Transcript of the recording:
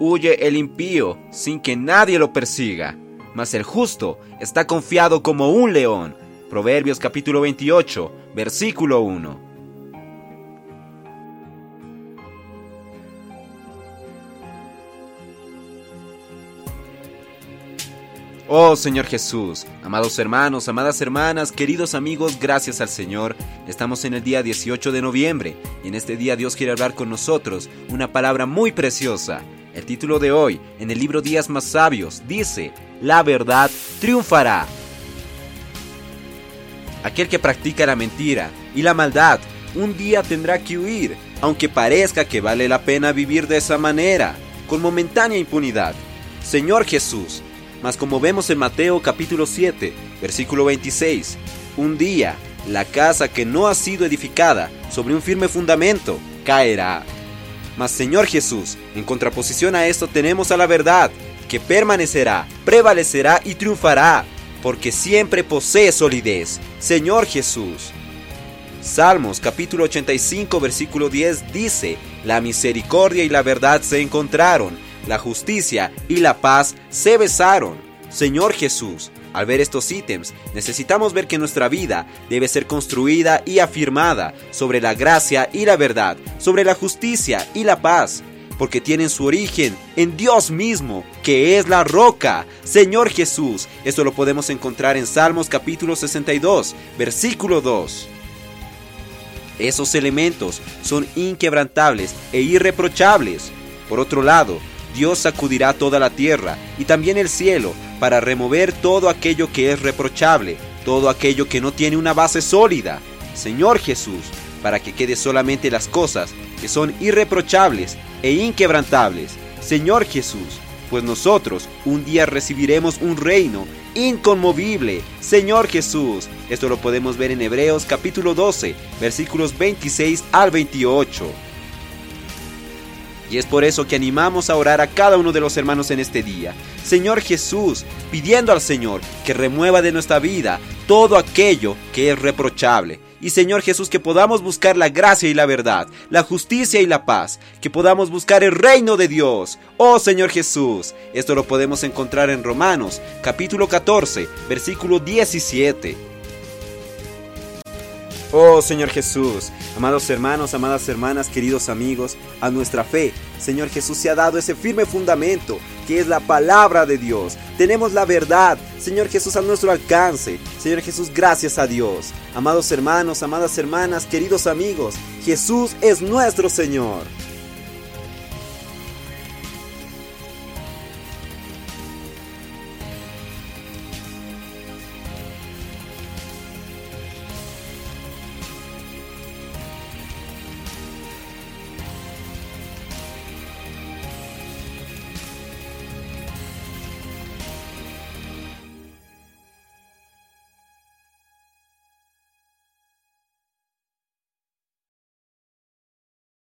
huye el impío sin que nadie lo persiga, mas el justo está confiado como un león. Proverbios capítulo 28, versículo 1. Oh Señor Jesús, amados hermanos, amadas hermanas, queridos amigos, gracias al Señor. Estamos en el día 18 de noviembre y en este día Dios quiere hablar con nosotros una palabra muy preciosa. El título de hoy, en el libro Días más Sabios, dice, La verdad triunfará. Aquel que practica la mentira y la maldad, un día tendrá que huir, aunque parezca que vale la pena vivir de esa manera, con momentánea impunidad. Señor Jesús, mas como vemos en Mateo capítulo 7, versículo 26, un día la casa que no ha sido edificada sobre un firme fundamento caerá. Mas Señor Jesús, en contraposición a esto tenemos a la verdad, que permanecerá, prevalecerá y triunfará, porque siempre posee solidez. Señor Jesús. Salmos capítulo 85 versículo 10 dice, La misericordia y la verdad se encontraron la justicia y la paz se besaron. Señor Jesús, al ver estos ítems, necesitamos ver que nuestra vida debe ser construida y afirmada sobre la gracia y la verdad, sobre la justicia y la paz, porque tienen su origen en Dios mismo, que es la roca. Señor Jesús, esto lo podemos encontrar en Salmos capítulo 62, versículo 2. Esos elementos son inquebrantables e irreprochables. Por otro lado, Dios sacudirá toda la tierra y también el cielo para remover todo aquello que es reprochable, todo aquello que no tiene una base sólida. Señor Jesús, para que quede solamente las cosas que son irreprochables e inquebrantables. Señor Jesús, pues nosotros un día recibiremos un reino inconmovible. Señor Jesús, esto lo podemos ver en Hebreos capítulo 12, versículos 26 al 28. Y es por eso que animamos a orar a cada uno de los hermanos en este día. Señor Jesús, pidiendo al Señor que remueva de nuestra vida todo aquello que es reprochable. Y Señor Jesús, que podamos buscar la gracia y la verdad, la justicia y la paz, que podamos buscar el reino de Dios. Oh Señor Jesús, esto lo podemos encontrar en Romanos capítulo 14, versículo 17. Oh Señor Jesús, amados hermanos, amadas hermanas, queridos amigos, a nuestra fe, Señor Jesús se ha dado ese firme fundamento que es la palabra de Dios. Tenemos la verdad, Señor Jesús, a nuestro alcance. Señor Jesús, gracias a Dios. Amados hermanos, amadas hermanas, queridos amigos, Jesús es nuestro Señor.